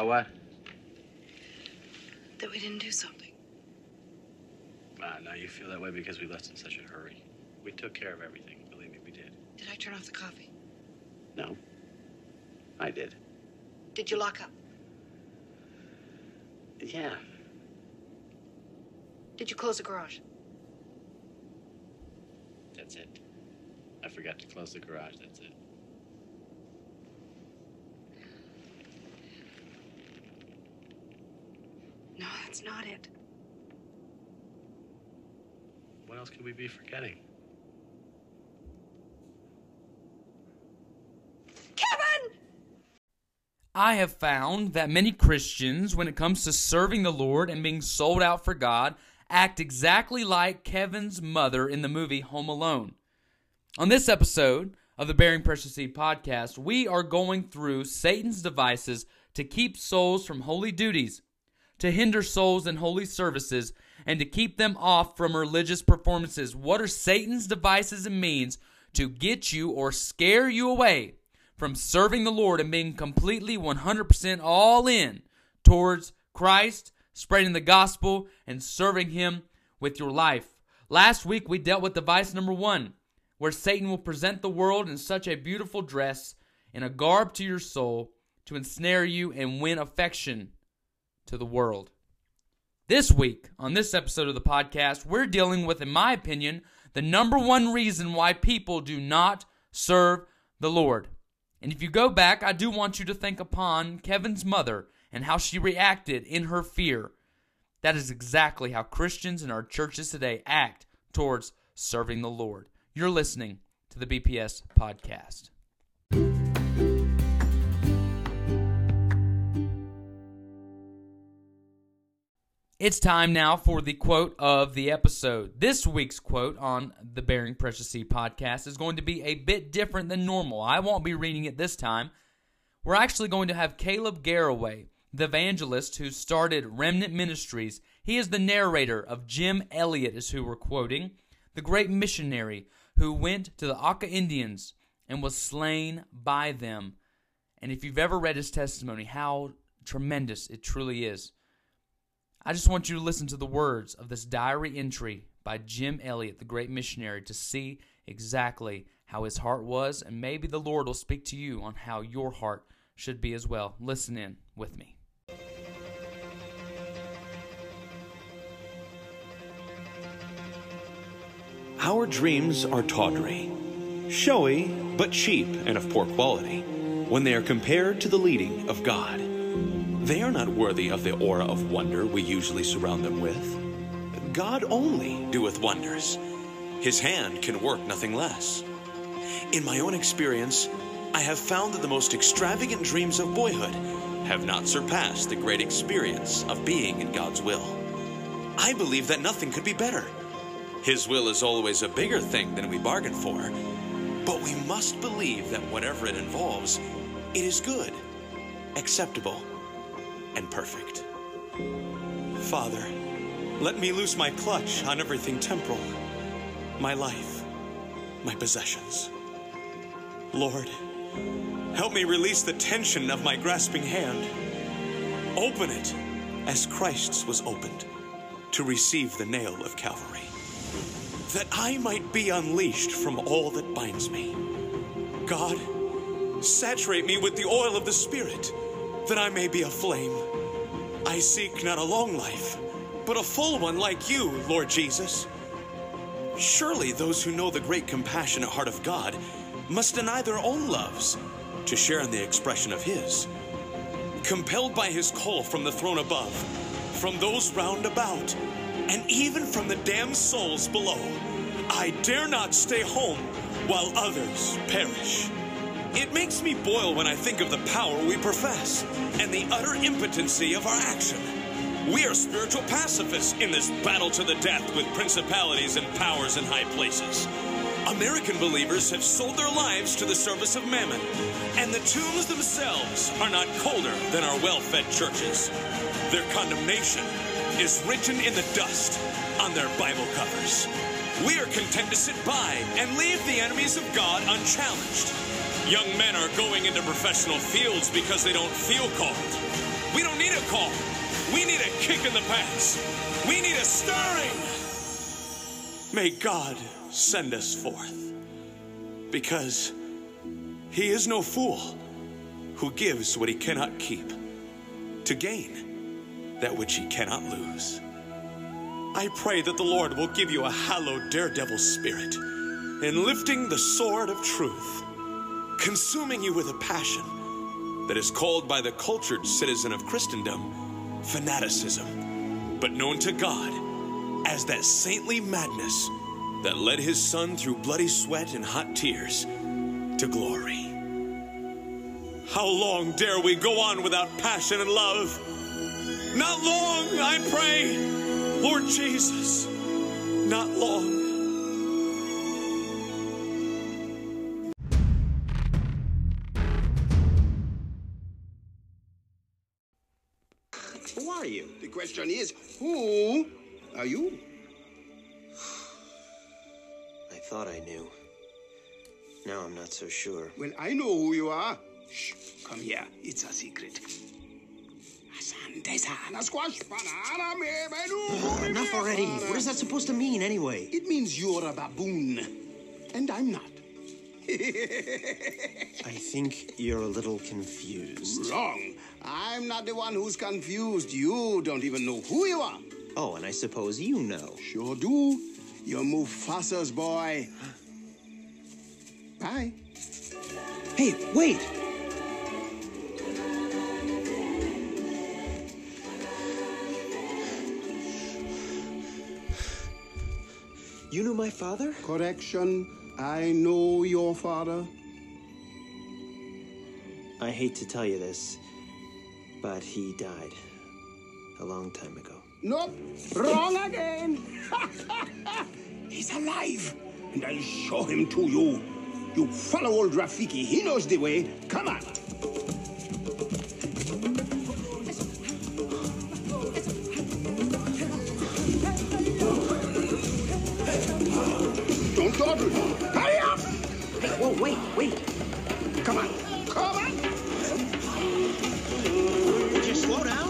About what? That we didn't do something. Ah, now you feel that way because we left in such a hurry. We took care of everything. Believe me, we did. Did I turn off the coffee? No. I did. Did you lock up? Yeah. Did you close the garage? That's it. I forgot to close the garage. That's it. No, that's not it. What else could we be forgetting? Kevin! I have found that many Christians, when it comes to serving the Lord and being sold out for God, act exactly like Kevin's mother in the movie Home Alone. On this episode of the Bearing Precious Seed podcast, we are going through Satan's devices to keep souls from holy duties, to hinder souls in holy services, and to keep them off from religious performances. What are Satan's devices and means to get you or scare you away from serving the Lord and being completely 100% all in towards Christ, spreading the gospel, and serving Him with your life? Last week we dealt with device number one where Satan will present the world in such a beautiful dress, in a garb to your soul, to ensnare you and win affection to the world. This week, on this episode of the podcast, we're dealing with, in my opinion, the number one reason why people do not serve the Lord. And if you go back, I do want you to think upon Kevin's mother and how she reacted in her fear. That is exactly how Christians in our churches today act towards serving the Lord. You're listening to the BPS podcast. It's time now for the quote of the episode. This week's quote on the Bearing Precious Seed podcast is going to be a bit different than normal. I won't be reading it this time. We're actually going to have Caleb Garraway, the evangelist who started Remnant Ministries. He is the narrator of Jim Elliot, is who we're quoting, the great missionary who went to the Auca Indians and was slain by them. And if you've ever read his testimony, how tremendous it truly is. I just want you to listen to the words of this diary entry by Jim Elliot, the great missionary, to see exactly how his heart was, and maybe the Lord will speak to you on how your heart should be as well. Listen in with me. Our dreams are tawdry, showy, but cheap and of poor quality when they are compared to the leading of God. They are not worthy of the aura of wonder we usually surround them with. God only doeth wonders. His hand can work nothing less. In my own experience, I have found that the most extravagant dreams of boyhood have not surpassed the great experience of being in God's will. I believe that nothing could be better. His will is always a bigger thing than we bargain for, but we must believe that whatever it involves, it is good, acceptable, and perfect. Father, let me loose my clutch on everything temporal, my life, my possessions. Lord, help me release the tension of my grasping hand. Open it as Christ's was opened to receive the nail of Calvary, that I might be unleashed from all that binds me. God, saturate me with the oil of the Spirit, that I may be a flame. I seek not a long life, but a full one like you, Lord Jesus. Surely those who know the great compassionate heart of God must deny their own loves to share in the expression of His. Compelled by His call from the throne above, from those round about, and even from the damned souls below, I dare not stay home while others perish. It makes me boil when I think of the power we profess and the utter impotency of our action. We are spiritual pacifists in this battle to the death with principalities and powers in high places. American believers have sold their lives to the service of mammon, and the tombs themselves are not colder than our well fed churches. Their condemnation is written in the dust on their Bible covers. We are content to sit by and leave the enemies of God unchallenged. Young men are going into professional fields because they don't feel called. We don't need a call. We need a kick in the pants. We need a stirring. May God send us forth. Because he is no fool who gives what he cannot keep to gain that which he cannot lose. I pray that the Lord will give you a hallowed daredevil spirit in lifting the sword of truth, consuming you with a passion that is called by the cultured citizen of Christendom fanaticism, but known to God as that saintly madness that led his son through bloody sweat and hot tears to glory. How long dare we go on without passion and love? Not long, I pray, Lord Jesus, not long. Are you? I thought I knew. Now I'm not so sure. Well, I know who you are. Shh, come here. It's a secret. Asante sana squash banana me menu. Enough already. What is that supposed to mean, anyway? It means you're a baboon, and I'm not. I think you're a little confused. Wrong. I'm not the one who's confused. You don't even know who you are. Oh, and I suppose you know. Sure do. You're Mufasa's boy. Bye. Hey, wait! You know my father? Correction. I know your father. I hate to tell you this, but he died a long time ago. Nope. Wrong again. He's alive. And I'll show him to you. You follow old Rafiki. He knows the way. Come on. Don't dawdle. Hurry up! Hey, Whoa, wait, wait! Come on. Come on. Would you slow down?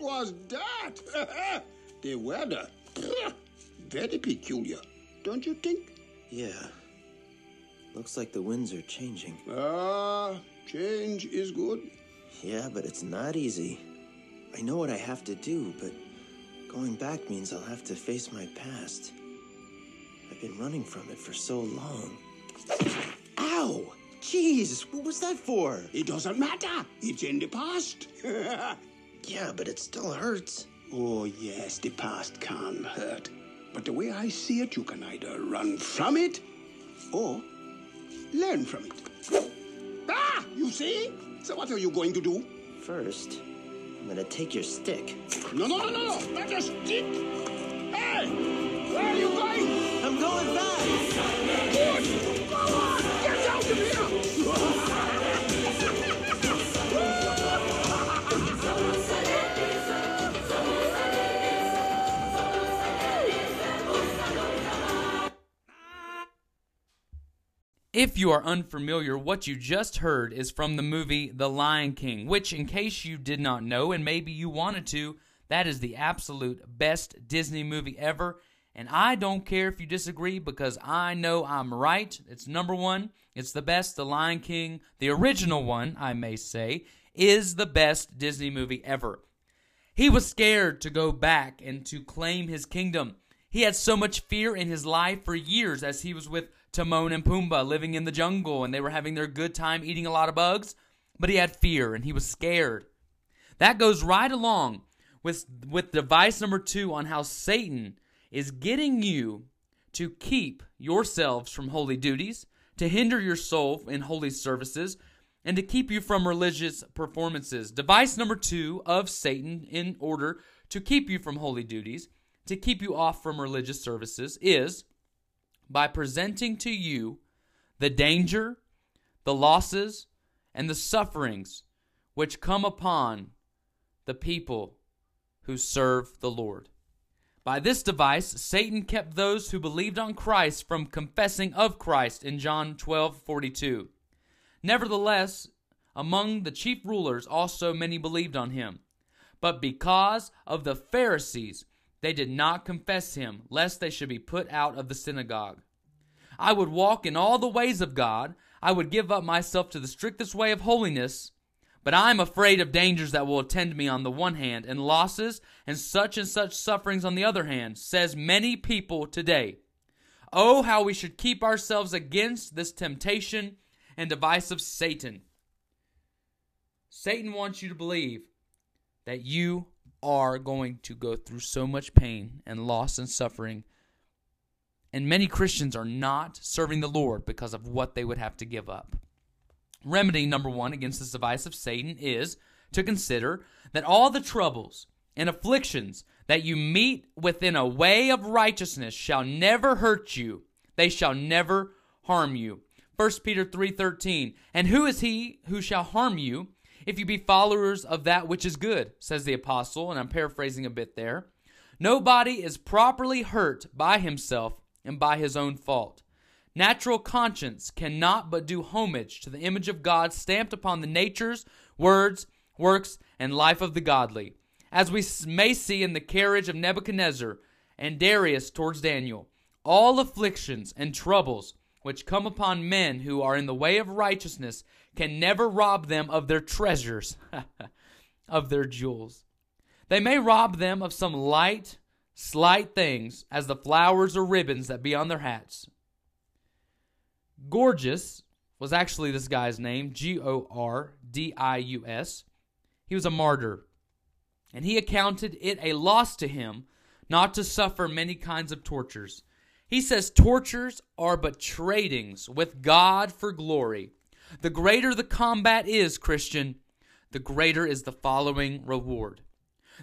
What was that? the weather. Very peculiar, don't you think? Yeah. Looks like the winds are changing. Ah, Change is good. Yeah, but it's not easy. I know what I have to do, but going back means I'll have to face my past. I've been running from it for so long. Ow! Jeez, what was that for? It doesn't matter. It's in the past. Yeah, but it still hurts. oh, yes, the past can hurt. But the way I see it, you can either run from it or learn from it. Ah, you see? So what are you going to do? First, I'm gonna take your stick. No, no, no, no, no. Not a stick. Hey, where are you going? I'm going back! If you are unfamiliar, what you just heard is from the movie The Lion King, which, in case you did not know and maybe you wanted to, that is the absolute best Disney movie ever. And I don't care if you disagree because I know I'm right. It's number one, it's the best. The Lion King, the original one, I may say, is the best Disney movie ever. He was scared to go back and to claim his kingdom. He had so much fear in his life for years as he was with Timon and Pumbaa living in the jungle and they were having their good time eating a lot of bugs, but he had fear and he was scared. That goes right along with with device number 2 on how Satan is getting you to keep yourselves from holy duties, to hinder your soul in holy services, and to keep you from religious performances. Device number 2 of Satan in order to keep you from holy duties, to keep you off from religious services is by presenting to you the danger, the losses, and the sufferings which come upon the people who serve the Lord. By this device, Satan kept those who believed on Christ from confessing of Christ in John 12 42. Nevertheless, among the chief rulers also many believed on him. But because of the Pharisees, they did not confess him, lest they should be put out of the synagogue. I would walk in all the ways of God. I would give up myself to the strictest way of holiness. But I am afraid of dangers that will attend me on the one hand, and losses and such and such sufferings on the other hand, says many people today. Oh, how we should keep ourselves against this temptation and device of Satan. Satan wants you to believe that you are going to go through so much pain and loss and suffering. And many Christians are not serving the Lord because of what they would have to give up. Remedy number one against this device of Satan is to consider that all the troubles and afflictions that you meet within a way of righteousness shall never hurt you they shall never harm you 1 peter 3.13 and who is he who shall harm you if you be followers of that which is good says the apostle and i'm paraphrasing a bit there nobody is properly hurt by himself and by his own fault Natural conscience cannot but do homage to the image of God stamped upon the natures, words, works, and life of the godly, as we may see in the carriage of Nebuchadnezzar and Darius towards Daniel. All afflictions and troubles which come upon men who are in the way of righteousness can never rob them of their treasures, of their jewels. They may rob them of some light, slight things, as the flowers or ribbons that be on their hats. Gordius was actually this guy's name, G O R D I U S. He was a martyr, and he accounted it a loss to him not to suffer many kinds of tortures. He says tortures are but tradings with God for glory. The greater the combat is, Christian, the greater is the following reward.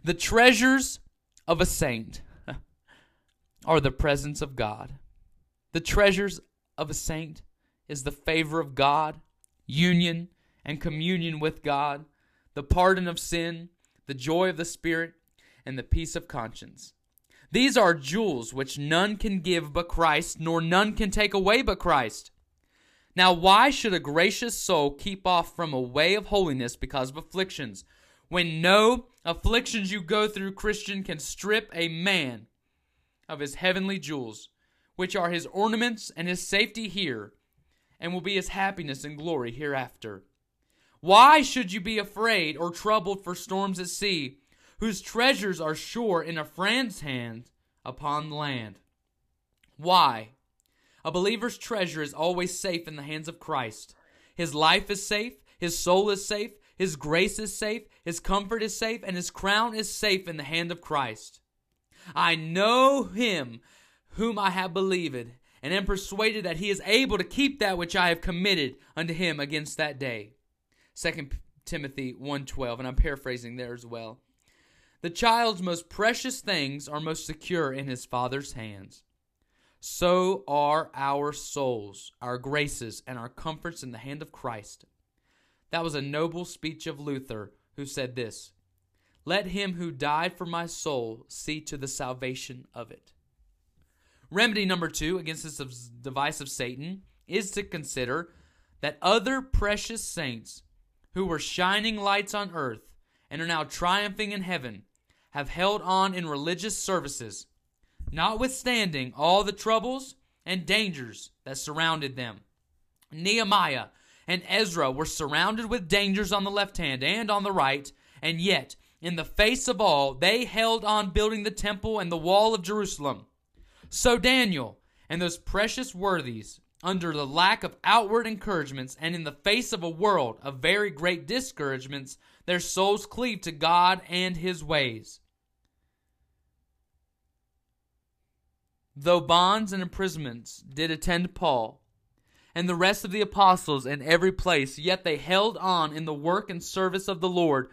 The treasures of a saint are the presence of God. The treasures of a saint is the favor of God, union and communion with God, the pardon of sin, the joy of the Spirit, and the peace of conscience. These are jewels which none can give but Christ, nor none can take away but Christ. Now, why should a gracious soul keep off from a way of holiness because of afflictions, when no afflictions you go through, Christian, can strip a man of his heavenly jewels, which are his ornaments and his safety here, and will be his happiness and glory hereafter. Why should you be afraid or troubled for storms at sea, whose treasures are sure in a friend's hand upon land? Why? A believer's treasure is always safe in the hands of Christ. His life is safe, his soul is safe, his grace is safe, his comfort is safe, and his crown is safe in the hand of Christ. I know him whom I have believed, and am persuaded that he is able to keep that which I have committed unto him against that day. 2 Timothy 1:12 and I'm paraphrasing there as well. The child's most precious things are most secure in his father's hands. So are our souls, our graces, and our comforts in the hand of Christ. That was a noble speech of Luther, who said this Let him who died for my soul see to the salvation of it. Remedy number two against this device of Satan is to consider that other precious saints who were shining lights on earth and are now triumphing in heaven have held on in religious services, notwithstanding all the troubles and dangers that surrounded them. Nehemiah and Ezra were surrounded with dangers on the left hand and on the right, and yet, in the face of all, they held on building the temple and the wall of Jerusalem. So Daniel and those precious worthies, under the lack of outward encouragements and in the face of a world of very great discouragements, their souls cleave to God and his ways. Though bonds and imprisonments did attend Paul, and the rest of the apostles in every place, yet they held on in the work and service of the Lord.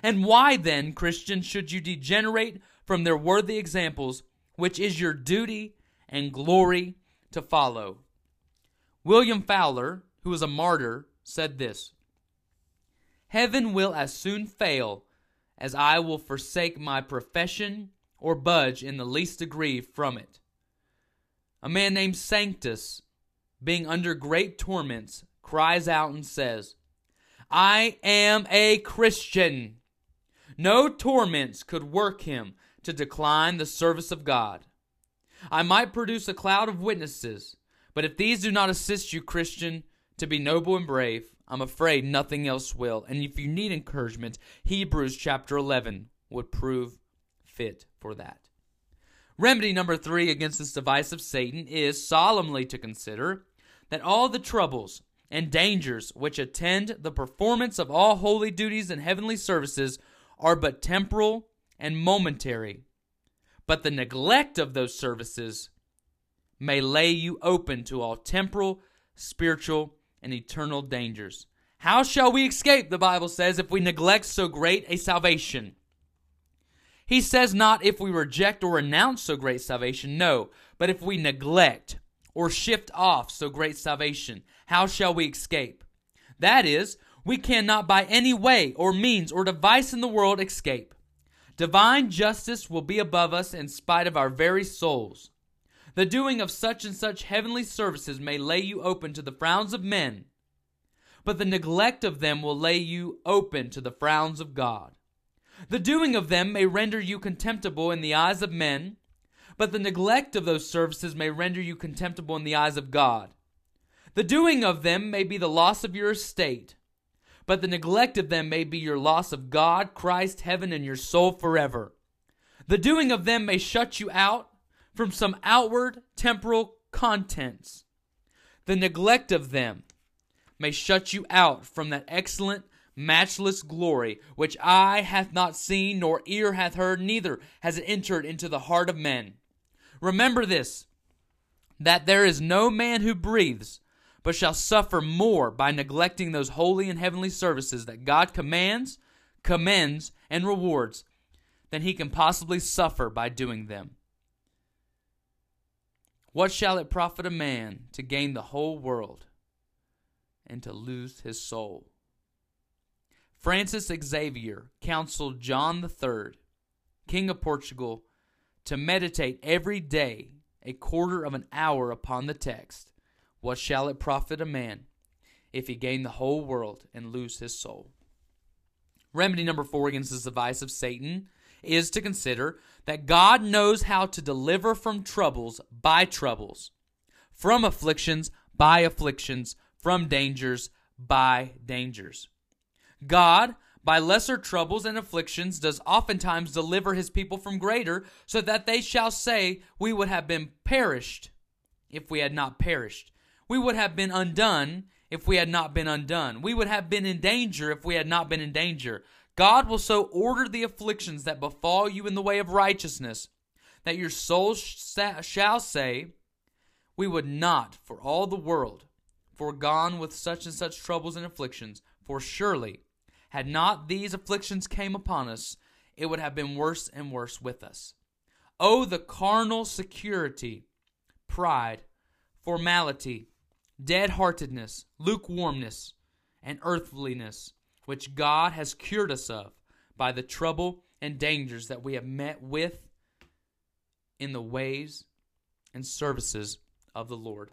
And why then, Christians, should you degenerate from their worthy examples, which is your duty and glory to follow? William Fowler, who was a martyr, said this Heaven will as soon fail as I will forsake my profession or budge in the least degree from it. A man named Sanctus being under great torments, cries out and says, I am a Christian. No torments could work him to decline the service of God. I might produce a cloud of witnesses, but if these do not assist you, Christian, to be noble and brave, I'm afraid nothing else will. And if you need encouragement, Hebrews chapter 11 would prove fit for that. Remedy number three against this device of Satan is solemnly to consider that all the troubles and dangers which attend the performance of all holy duties and heavenly services are but temporal and momentary. But the neglect of those services may lay you open to all temporal, spiritual, and eternal dangers. How shall we escape, the Bible says, if we neglect so great a salvation? He says not if we reject or renounce so great salvation, no, but if we neglect or shift off so great salvation, how shall we escape? That is, we cannot by any way or means or device in the world escape. Divine justice will be above us in spite of our very souls. The doing of such and such heavenly services may lay you open to the frowns of men, but the neglect of them will lay you open to the frowns of God. The doing of them may render you contemptible in the eyes of men, but the neglect of those services may render you contemptible in the eyes of God. The doing of them may be the loss of your estate, but the neglect of them may be your loss of God, Christ, heaven, and your soul forever. The doing of them may shut you out from some outward temporal contents. The neglect of them may shut you out from that excellent, matchless glory which eye hath not seen, nor ear hath heard, neither has it entered into the heart of men. Remember this that there is no man who breathes, but shall suffer more by neglecting those holy and heavenly services that God commands, commends, and rewards than he can possibly suffer by doing them. What shall it profit a man to gain the whole world and to lose his soul? Francis Xavier counseled John III, King of Portugal, to meditate every day a quarter of an hour upon the text What shall it profit a man if he gain the whole world and lose his soul? Remedy number four against this device of Satan is to consider that God knows how to deliver from troubles by troubles, from afflictions by afflictions, from dangers by dangers. God, by lesser troubles and afflictions, does oftentimes deliver his people from greater, so that they shall say, We would have been perished if we had not perished. We would have been undone if we had not been undone. We would have been in danger if we had not been in danger. God will so order the afflictions that befall you in the way of righteousness, that your soul shall say, We would not for all the world foregone with such and such troubles and afflictions, for surely, had not these afflictions came upon us, it would have been worse and worse with us. Oh, the carnal security, pride, formality, dead heartedness, lukewarmness, and earthliness, which God has cured us of by the trouble and dangers that we have met with in the ways and services of the Lord.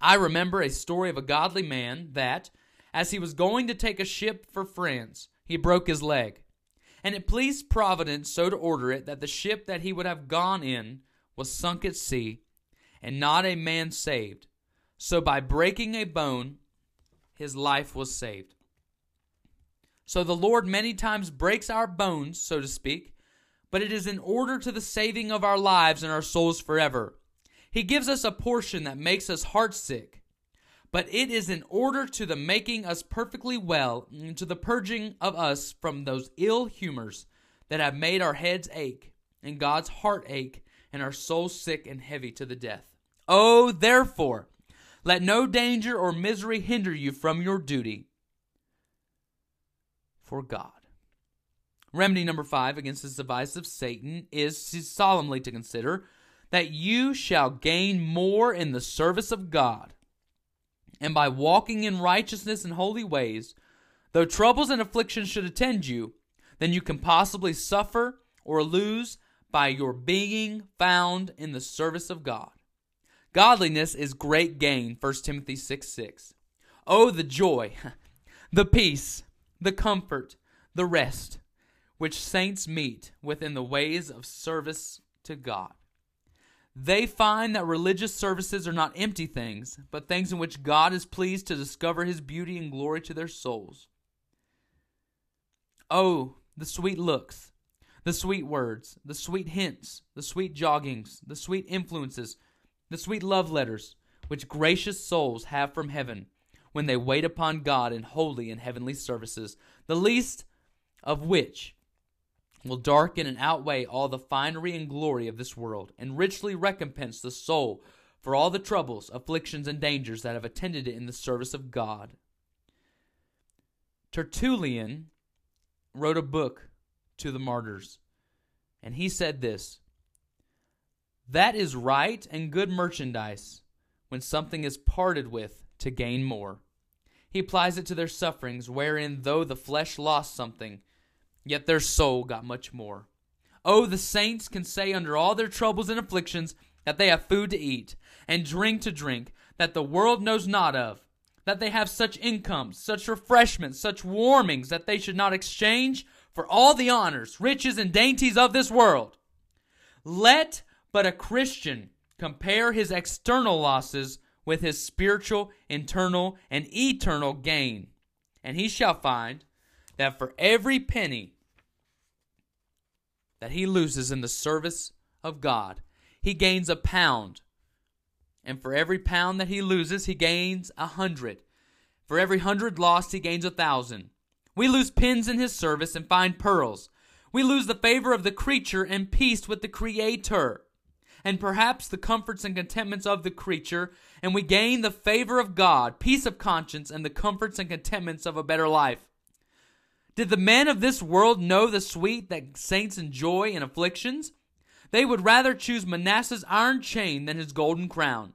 I remember a story of a godly man that, as he was going to take a ship for France, he broke his leg. And it pleased Providence so to order it that the ship that he would have gone in was sunk at sea, and not a man saved, so by breaking a bone, his life was saved. So the Lord many times breaks our bones, so to speak, but it is in order to the saving of our lives and our souls forever. He gives us a portion that makes us heartsick, but it is in order to the making us perfectly well and to the purging of us from those ill humors that have made our heads ache and God's heart ache and our souls sick and heavy to the death. Oh, therefore, let no danger or misery hinder you from your duty for God. Remedy number five against this device of Satan is solemnly to consider that you shall gain more in the service of God. And by walking in righteousness and holy ways, though troubles and afflictions should attend you, than you can possibly suffer or lose by your being found in the service of God. Godliness is great gain, 1 Timothy 6 6. Oh, the joy, the peace, the comfort, the rest which saints meet within the ways of service to God. They find that religious services are not empty things, but things in which God is pleased to discover his beauty and glory to their souls. Oh, the sweet looks, the sweet words, the sweet hints, the sweet joggings, the sweet influences, the sweet love letters which gracious souls have from heaven when they wait upon God in holy and heavenly services, the least of which will darken and outweigh all the finery and glory of this world, and richly recompense the soul for all the troubles, afflictions, and dangers that have attended it in the service of God. Tertullian wrote a book to the martyrs, and he said this that is right and good merchandise when something is parted with to gain more. He applies it to their sufferings, wherein though the flesh lost something, yet their soul got much more. Oh, the saints can say under all their troubles and afflictions that they have food to eat, and drink to drink, that the world knows not of, that they have such incomes, such refreshments, such warmings, that they should not exchange for all the honors, riches, and dainties of this world. Let but a Christian compare his external losses with his spiritual, internal, and eternal gain. And he shall find that for every penny that he loses in the service of God, he gains a pound. And for every pound that he loses, he gains a hundred. For every hundred lost, he gains a thousand. We lose pins in his service and find pearls. We lose the favor of the creature and peace with the Creator and perhaps the comforts and contentments of the creature, and we gain the favor of God, peace of conscience, and the comforts and contentments of a better life. Did the men of this world know the sweet that saints enjoy in afflictions? They would rather choose Manasseh's iron chain than his golden crown.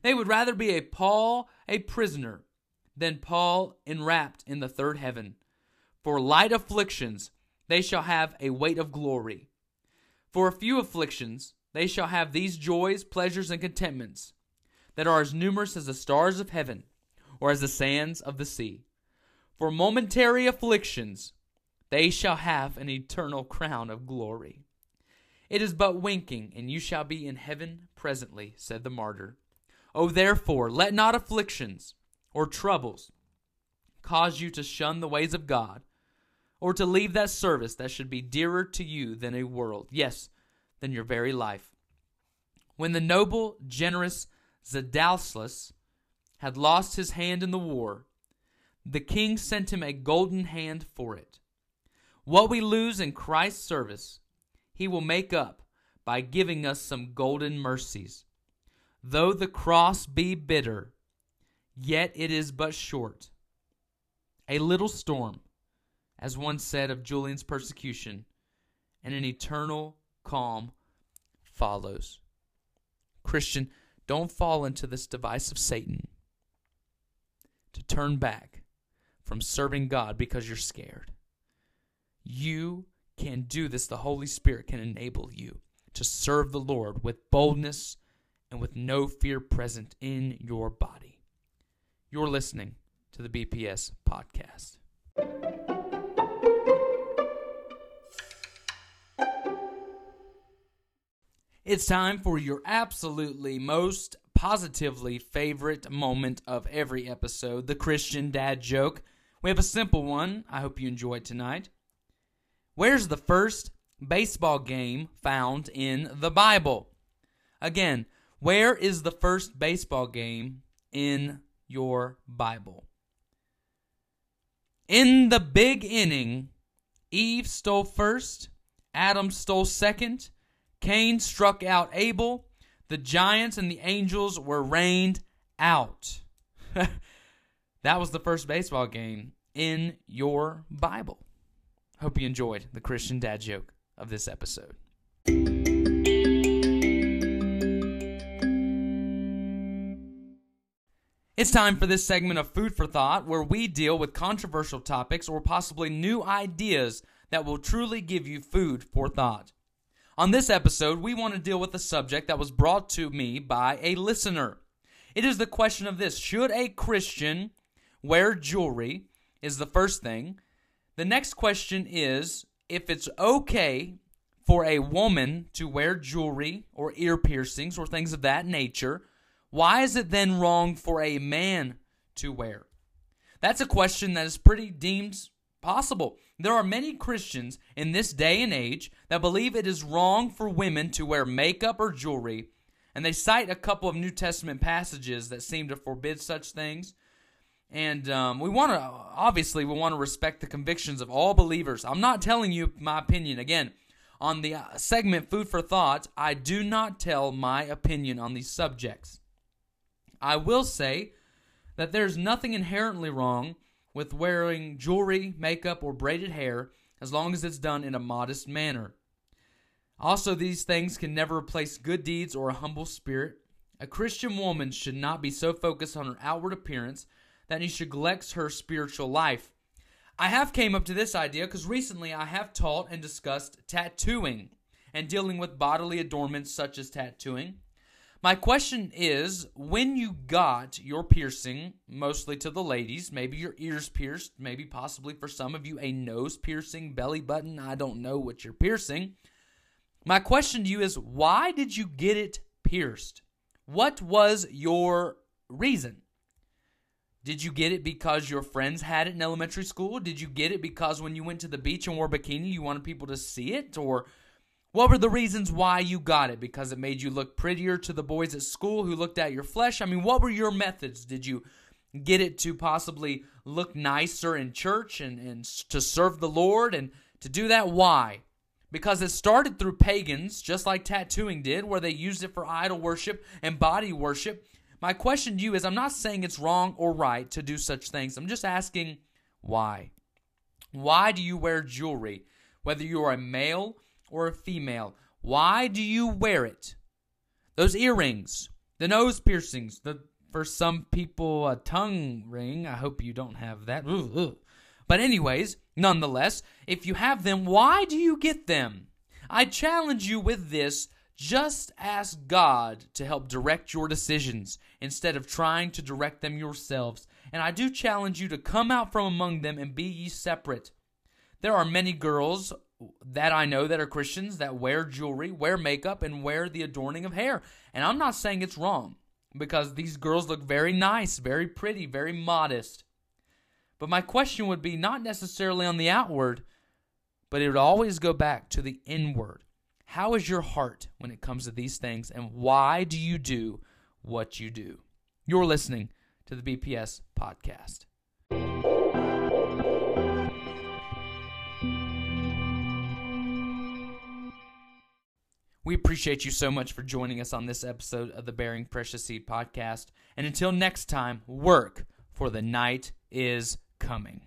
They would rather be a Paul a prisoner than Paul enwrapped in the third heaven. For light afflictions they shall have a weight of glory. For a few afflictions they shall have these joys, pleasures, and contentments that are as numerous as the stars of heaven or as the sands of the sea. For momentary afflictions, they shall have an eternal crown of glory. It is but winking, and you shall be in heaven presently, said the martyr. O therefore, let not afflictions or troubles cause you to shun the ways of God, or to leave that service that should be dearer to you than a world, yes, than your very life. When the noble, generous Zadalslus had lost his hand in the war, the king sent him a golden hand for it. What we lose in Christ's service, he will make up by giving us some golden mercies. Though the cross be bitter, yet it is but short. A little storm, as one said of Julian's persecution, and an eternal calm follows. Christian, don't fall into this device of Satan to turn back from serving God because you're scared. You can do this. The Holy Spirit can enable you to serve the Lord with boldness and with no fear present in your body. You're listening to the BPS podcast. It's time for your absolutely most positively favorite moment of every episode the Christian dad joke. We have a simple one. I hope you enjoy tonight. Where's the first baseball game found in the Bible? Again, where is the first baseball game in your Bible? In the big inning, Eve stole first, Adam stole second, Cain struck out Abel, the giants and the angels were rained out. that was the first baseball game in your Bible. Hope you enjoyed the Christian dad joke of this episode. It's time for this segment of Food for Thought where we deal with controversial topics or possibly new ideas that will truly give you food for thought. On this episode, we want to deal with a subject that was brought to me by a listener. It is the question of this Should a Christian wear jewelry? Is the first thing. The next question is if it's okay for a woman to wear jewelry or ear piercings or things of that nature, why is it then wrong for a man to wear? That's a question that is pretty deemed possible. There are many Christians in this day and age that believe it is wrong for women to wear makeup or jewelry, and they cite a couple of New Testament passages that seem to forbid such things. And um, we want to, obviously, we want to respect the convictions of all believers. I'm not telling you my opinion. Again, on the uh, segment Food for Thought, I do not tell my opinion on these subjects. I will say that there's nothing inherently wrong with wearing jewelry, makeup, or braided hair as long as it's done in a modest manner. Also, these things can never replace good deeds or a humble spirit. A Christian woman should not be so focused on her outward appearance that she neglects her spiritual life. I have came up to this idea because recently I have taught and discussed tattooing and dealing with bodily adornments such as tattooing. My question is when you got your piercing, mostly to the ladies, maybe your ears pierced, maybe possibly for some of you a nose piercing, belly button, I don't know what you're piercing. My question to you is why did you get it pierced? What was your reason? Did you get it because your friends had it in elementary school? Did you get it because when you went to the beach and wore bikini, you wanted people to see it? Or what were the reasons why you got it? Because it made you look prettier to the boys at school who looked at your flesh? I mean, what were your methods? Did you get it to possibly look nicer in church and, and to serve the Lord? And to do that, why? Because it started through pagans, just like tattooing did, where they used it for idol worship and body worship. My question to you is I'm not saying it's wrong or right to do such things. I'm just asking why. Why do you wear jewelry? Whether you are a male or a female, why do you wear it? Those earrings, the nose piercings, the for some people a tongue ring. I hope you don't have that. But anyways, nonetheless, if you have them, why do you get them? I challenge you with this just ask God to help direct your decisions instead of trying to direct them yourselves. And I do challenge you to come out from among them and be ye separate. There are many girls that I know that are Christians that wear jewelry, wear makeup, and wear the adorning of hair. And I'm not saying it's wrong because these girls look very nice, very pretty, very modest. But my question would be not necessarily on the outward, but it would always go back to the inward. How is your heart when it comes to these things, and why do you do what you do? You're listening to the BPS podcast. We appreciate you so much for joining us on this episode of the Bearing Precious Seed podcast. And until next time, work, for the night is coming.